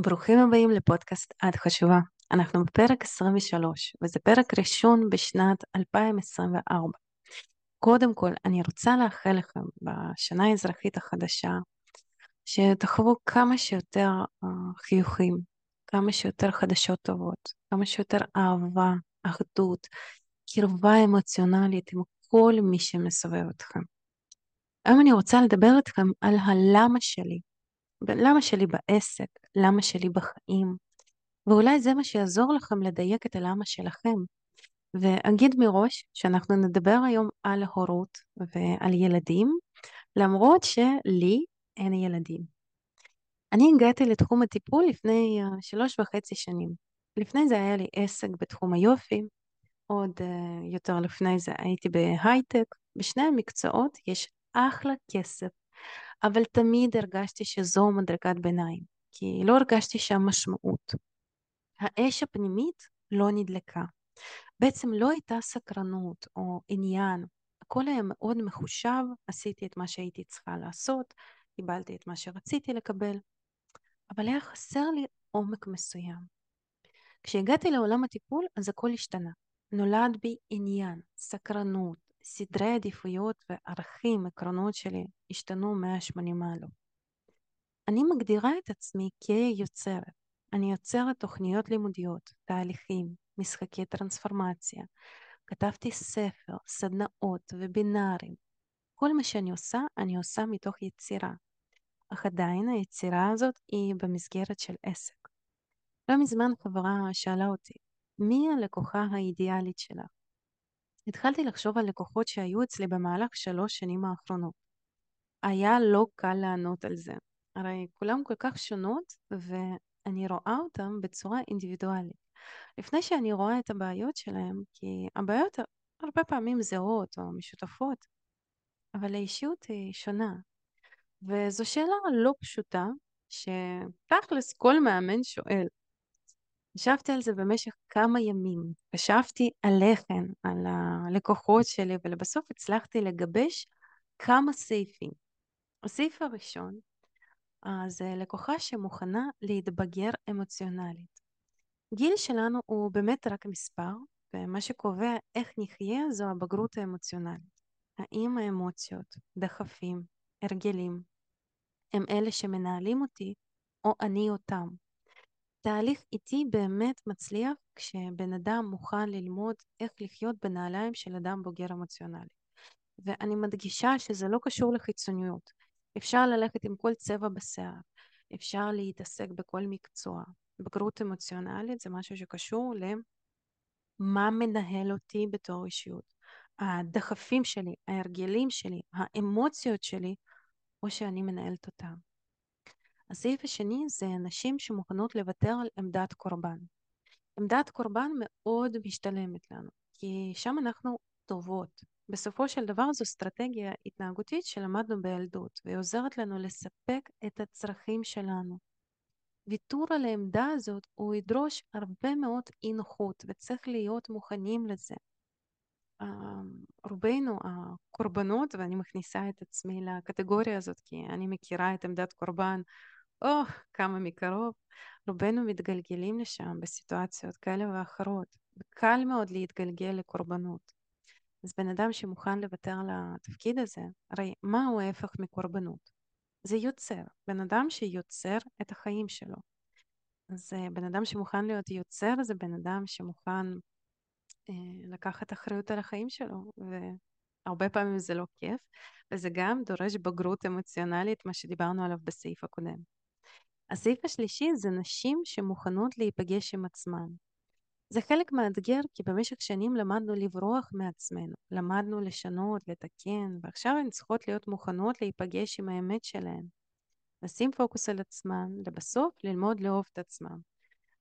ברוכים הבאים לפודקאסט את חשובה. אנחנו בפרק 23, וזה פרק ראשון בשנת 2024. קודם כל, אני רוצה לאחל לכם בשנה האזרחית החדשה, שתחוו כמה שיותר uh, חיוכים, כמה שיותר חדשות טובות, כמה שיותר אהבה, אחדות, קרבה אמוציונלית עם כל מי שמסובב אתכם. היום אני רוצה לדבר איתכם על הלמה שלי, למה שלי בעסק, למה שלי בחיים, ואולי זה מה שיעזור לכם לדייק את הלמה שלכם. ואגיד מראש שאנחנו נדבר היום על הורות ועל ילדים, למרות שלי אין ילדים. אני הגעתי לתחום הטיפול לפני uh, שלוש וחצי שנים. לפני זה היה לי עסק בתחום היופי, עוד uh, יותר לפני זה הייתי בהייטק. בשני המקצועות יש אחלה כסף, אבל תמיד הרגשתי שזו מדרגת ביניים, כי לא הרגשתי שם משמעות. האש הפנימית לא נדלקה. בעצם לא הייתה סקרנות או עניין, הכל היה מאוד מחושב, עשיתי את מה שהייתי צריכה לעשות, קיבלתי את מה שרציתי לקבל, אבל היה חסר לי עומק מסוים. כשהגעתי לעולם הטיפול אז הכל השתנה. נולד בי עניין, סקרנות, סדרי עדיפויות וערכים, עקרונות שלי, השתנו 180 מעלות. אני מגדירה את עצמי כיוצרת. אני יוצרת תוכניות לימודיות, תהליכים, משחקי טרנספורמציה. כתבתי ספר, סדנאות ובינארים. כל מה שאני עושה, אני עושה מתוך יצירה. אך עדיין היצירה הזאת היא במסגרת של עסק. לא מזמן חברה שאלה אותי, מי הלקוחה האידיאלית שלך? התחלתי לחשוב על לקוחות שהיו אצלי במהלך שלוש שנים האחרונות. היה לא קל לענות על זה. הרי כולם כל כך שונות, ואני רואה אותם בצורה אינדיבידואלית. לפני שאני רואה את הבעיות שלהם, כי הבעיות הרבה פעמים זהות או משותפות, אבל האישיות היא שונה. וזו שאלה לא פשוטה, שתכלס כל מאמן שואל. ישבתי על זה במשך כמה ימים, חשבתי עליכם, על הלקוחות שלי, ולבסוף הצלחתי לגבש כמה סעיפים. הסעיף הראשון אה, זה לקוחה שמוכנה להתבגר אמוציונלית. גיל שלנו הוא באמת רק מספר, ומה שקובע איך נחיה זו הבגרות האמוציונלית. האם האמוציות, דחפים, הרגלים, הם אלה שמנהלים אותי, או אני אותם. תהליך איטי באמת מצליח כשבן אדם מוכן ללמוד איך לחיות בנעליים של אדם בוגר אמוציונלי. ואני מדגישה שזה לא קשור לחיצוניות. אפשר ללכת עם כל צבע בשיער, אפשר להתעסק בכל מקצוע. בגרות אמוציונלית זה משהו שקשור למה מנהל אותי בתור אישיות. הדחפים שלי, ההרגלים שלי, האמוציות שלי, או שאני מנהלת אותם. הסעיף השני זה נשים שמוכנות לוותר על עמדת קורבן. עמדת קורבן מאוד משתלמת לנו, כי שם אנחנו טובות. בסופו של דבר זו אסטרטגיה התנהגותית שלמדנו בילדות, והיא עוזרת לנו לספק את הצרכים שלנו. ויתור על העמדה הזאת הוא ידרוש הרבה מאוד אי נוחות, וצריך להיות מוכנים לזה. רובנו הקורבנות, ואני מכניסה את עצמי לקטגוריה הזאת, כי אני מכירה את עמדת קורבן או, כמה מקרוב, רובנו מתגלגלים לשם בסיטואציות כאלה ואחרות, וקל מאוד להתגלגל לקורבנות. אז בן אדם שמוכן לוותר על התפקיד הזה, הרי מהו ההפך מקורבנות? זה יוצר, בן אדם שיוצר את החיים שלו. אז בן אדם שמוכן להיות יוצר זה בן אדם שמוכן אה, לקחת אחריות על החיים שלו, והרבה פעמים זה לא כיף, וזה גם דורש בגרות אמוציונלית, מה שדיברנו עליו בסעיף הקודם. הסעיף השלישי זה נשים שמוכנות להיפגש עם עצמן. זה חלק מאתגר כי במשך שנים למדנו לברוח מעצמנו, למדנו לשנות, לתקן, ועכשיו הן צריכות להיות מוכנות להיפגש עם האמת שלהן. לשים פוקוס על עצמן, לבסוף ללמוד לאהוב את עצמן.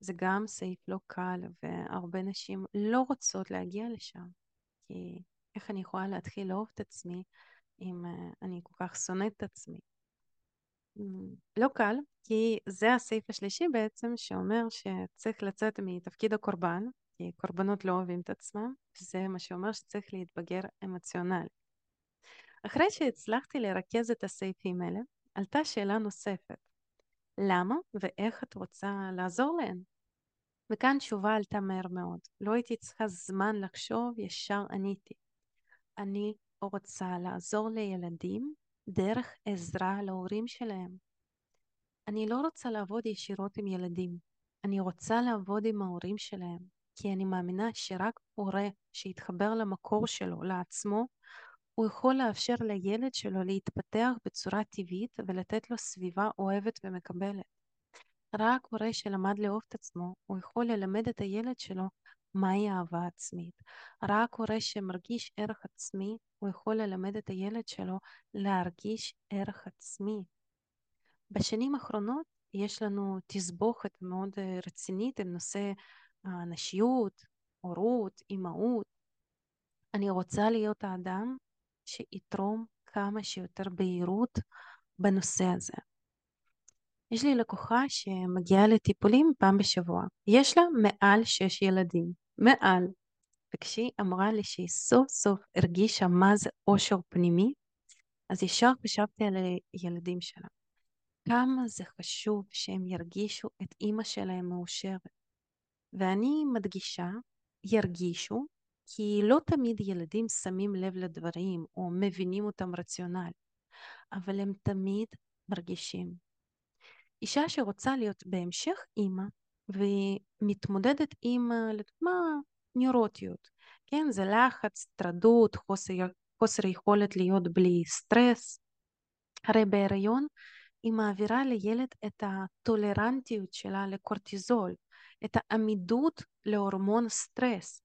זה גם סעיף לא קל, והרבה נשים לא רוצות להגיע לשם. כי איך אני יכולה להתחיל לאהוב את עצמי אם uh, אני כל כך שונאת את עצמי? לא קל, כי זה הסעיף השלישי בעצם שאומר שצריך לצאת מתפקיד הקורבן, כי קורבנות לא אוהבים את עצמם, וזה מה שאומר שצריך להתבגר אמוציונלי. אחרי שהצלחתי לרכז את הסעיפים האלה, עלתה שאלה נוספת. למה ואיך את רוצה לעזור להן. וכאן תשובה עלתה מהר מאוד. לא הייתי צריכה זמן לחשוב, ישר עניתי. אני רוצה לעזור לילדים דרך עזרה להורים שלהם. אני לא רוצה לעבוד ישירות עם ילדים, אני רוצה לעבוד עם ההורים שלהם, כי אני מאמינה שרק הורה שיתחבר למקור שלו, לעצמו, הוא יכול לאפשר לילד שלו להתפתח בצורה טבעית ולתת לו סביבה אוהבת ומקבלת. רק הורה שלמד לאהוב את עצמו, הוא יכול ללמד את הילד שלו מהי אהבה עצמית. רק הורה שמרגיש ערך עצמי, הוא יכול ללמד את הילד שלו להרגיש ערך עצמי. בשנים האחרונות יש לנו תסבוכת מאוד אה, רצינית עם נושא הנשיות, הורות, אימהות. אני רוצה להיות האדם שיתרום כמה שיותר בהירות בנושא הזה. יש לי לקוחה שמגיעה לטיפולים פעם בשבוע. יש לה מעל שש ילדים. מעל. וכשהיא אמרה לי שהיא סוף סוף הרגישה מה זה אושר פנימי, אז ישר חשבתי על הילדים שלה. כמה זה חשוב שהם ירגישו את אימא שלהם מאושרת. ואני מדגישה, ירגישו, כי לא תמיד ילדים שמים לב לדברים או מבינים אותם רציונל, אבל הם תמיד מרגישים. אישה שרוצה להיות בהמשך אימא ומתמודדת עם, לדוגמה, נוירוטיות, כן? זה לחץ, טרדות, חוסר, חוסר יכולת להיות בלי סטרס. הרי בהיריון היא מעבירה לילד את הטולרנטיות שלה לקורטיזול, את העמידות להורמון סטרס.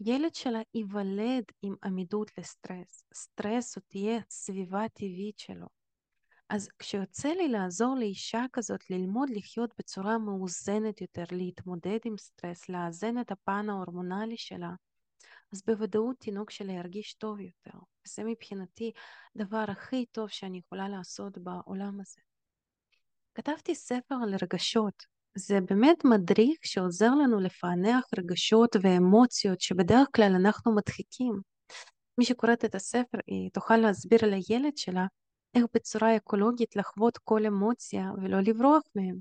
ילד שלה ייוולד עם עמידות לסטרס. סטרס הוא תהיה סביבה טבעית שלו. אז כשיוצא לי לעזור לאישה כזאת ללמוד לחיות בצורה מאוזנת יותר, להתמודד עם סטרס, לאזן את הפן ההורמונלי שלה, אז בוודאות תינוק שלה ירגיש טוב יותר. וזה מבחינתי הדבר הכי טוב שאני יכולה לעשות בעולם הזה. כתבתי ספר על רגשות. זה באמת מדריך שעוזר לנו לפענח רגשות ואמוציות שבדרך כלל אנחנו מדחיקים. מי שקוראת את הספר היא תוכל להסביר לילד שלה איך בצורה אקולוגית לחוות כל אמוציה ולא לברוח מהם.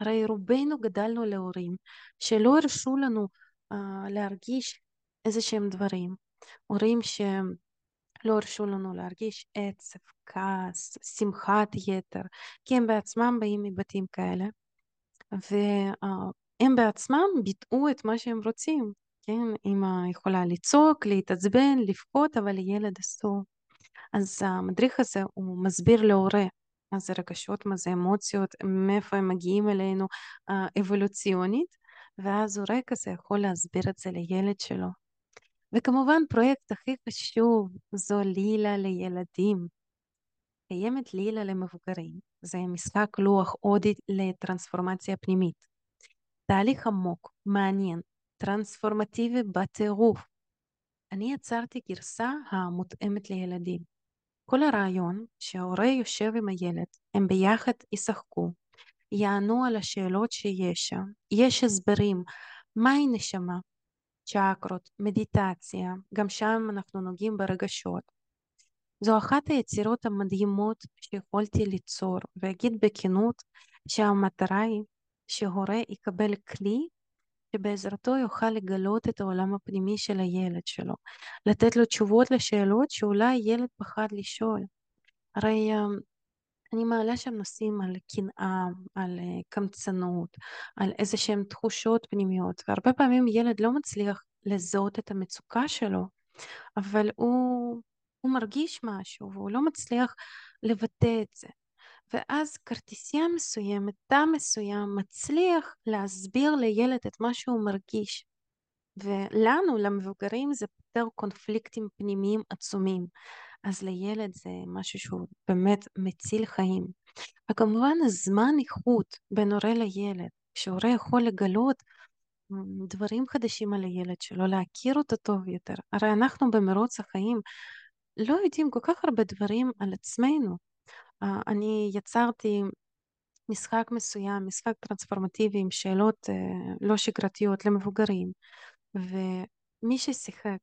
הרי רובנו גדלנו להורים שלא הרשו לנו uh, להרגיש איזה שהם דברים. הורים שלא הרשו לנו להרגיש עצב, כעס, שמחת יתר, כי הם בעצמם באים מבתים כאלה, והם בעצמם ביטאו את מה שהם רוצים. כן, אמא יכולה לצעוק, להתעצבן, לבכות, אבל לילד אסור. אז המדריך הזה הוא מסביר להורה מה זה רגשות, מה זה אמוציות, מאיפה הם מגיעים אלינו אבולוציונית, ואז הורה כזה יכול להסביר את זה לילד שלו. וכמובן פרויקט הכי חשוב זו לילה לילדים. קיימת לילה למבוגרים, זה משחק לוח אודי לטרנספורמציה פנימית. תהליך עמוק, מעניין, טרנספורמטיבי בטירוף. אני יצרתי גרסה המותאמת לילדים. כל הרעיון שההורה יושב עם הילד, הם ביחד ישחקו, יענו על השאלות שיש שם, יש הסברים, מהי נשמה, צ'קרות, מדיטציה, גם שם אנחנו נוגעים ברגשות. זו אחת היצירות המדהימות שיכולתי ליצור, ואגיד בכנות שהמטרה היא שהורה יקבל כלי שבעזרתו יוכל לגלות את העולם הפנימי של הילד שלו, לתת לו תשובות לשאלות שאולי ילד פחד לשאול. הרי אמ, אני מעלה שם נושאים על קנאה, על אה, קמצנות, על איזה שהן תחושות פנימיות, והרבה פעמים ילד לא מצליח לזהות את המצוקה שלו, אבל הוא, הוא מרגיש משהו והוא לא מצליח לבטא את זה. ואז כרטיסייה מסוימת, תא מסוים, מצליח להסביר לילד את מה שהוא מרגיש. ולנו, למבוגרים, זה פותר קונפליקטים פנימיים עצומים. אז לילד זה משהו שהוא באמת מציל חיים. וכמובן הזמן איכות בין הורה לילד, כשהורה יכול לגלות דברים חדשים על הילד שלו, להכיר אותו טוב יותר. הרי אנחנו במרוץ החיים לא יודעים כל כך הרבה דברים על עצמנו. אני יצרתי משחק מסוים, משחק טרנספורמטיבי עם שאלות לא שגרתיות למבוגרים, ומי ששיחק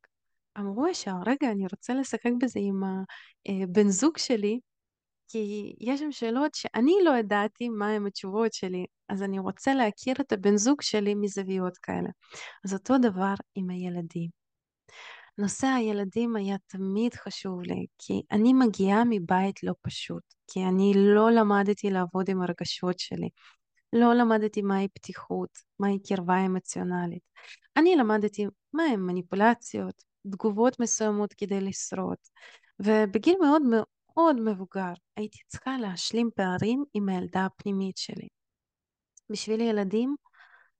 אמרו ישר, רגע, אני רוצה לשחק בזה עם הבן זוג שלי, כי יש שם שאלות שאני לא ידעתי מהם התשובות שלי, אז אני רוצה להכיר את הבן זוג שלי מזוויות כאלה. אז אותו דבר עם הילדים. נושא הילדים היה תמיד חשוב לי, כי אני מגיעה מבית לא פשוט, כי אני לא למדתי לעבוד עם הרגשות שלי, לא למדתי מהי פתיחות, מהי קרבה אמוציונלית. אני למדתי מהי מניפולציות, תגובות מסוימות כדי לשרוד, ובגיל מאוד מאוד מבוגר הייתי צריכה להשלים פערים עם הילדה הפנימית שלי. בשביל ילדים,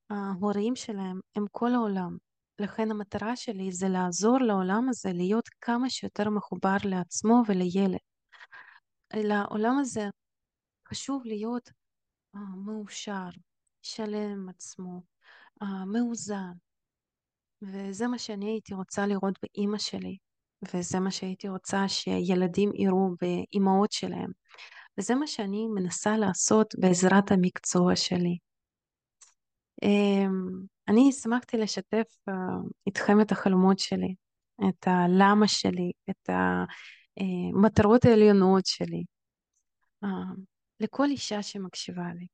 ההורים שלהם הם כל העולם, לכן המטרה שלי זה לעזור לעולם הזה להיות כמה שיותר מחובר לעצמו ולילד. לעולם הזה חשוב להיות uh, מאושר, שלם עם עצמו, uh, מאוזן. וזה מה שאני הייתי רוצה לראות באימא שלי, וזה מה שהייתי רוצה שילדים יראו באימהות שלהם. וזה מה שאני מנסה לעשות בעזרת המקצוע שלי. Um, אני שמחתי לשתף uh, איתכם את החלומות שלי, את הלמה שלי, את המטרות העליונות שלי. Uh, לכל אישה שמקשיבה לי,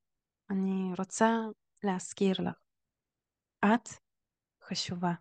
אני רוצה להזכיר לך, את חשובה.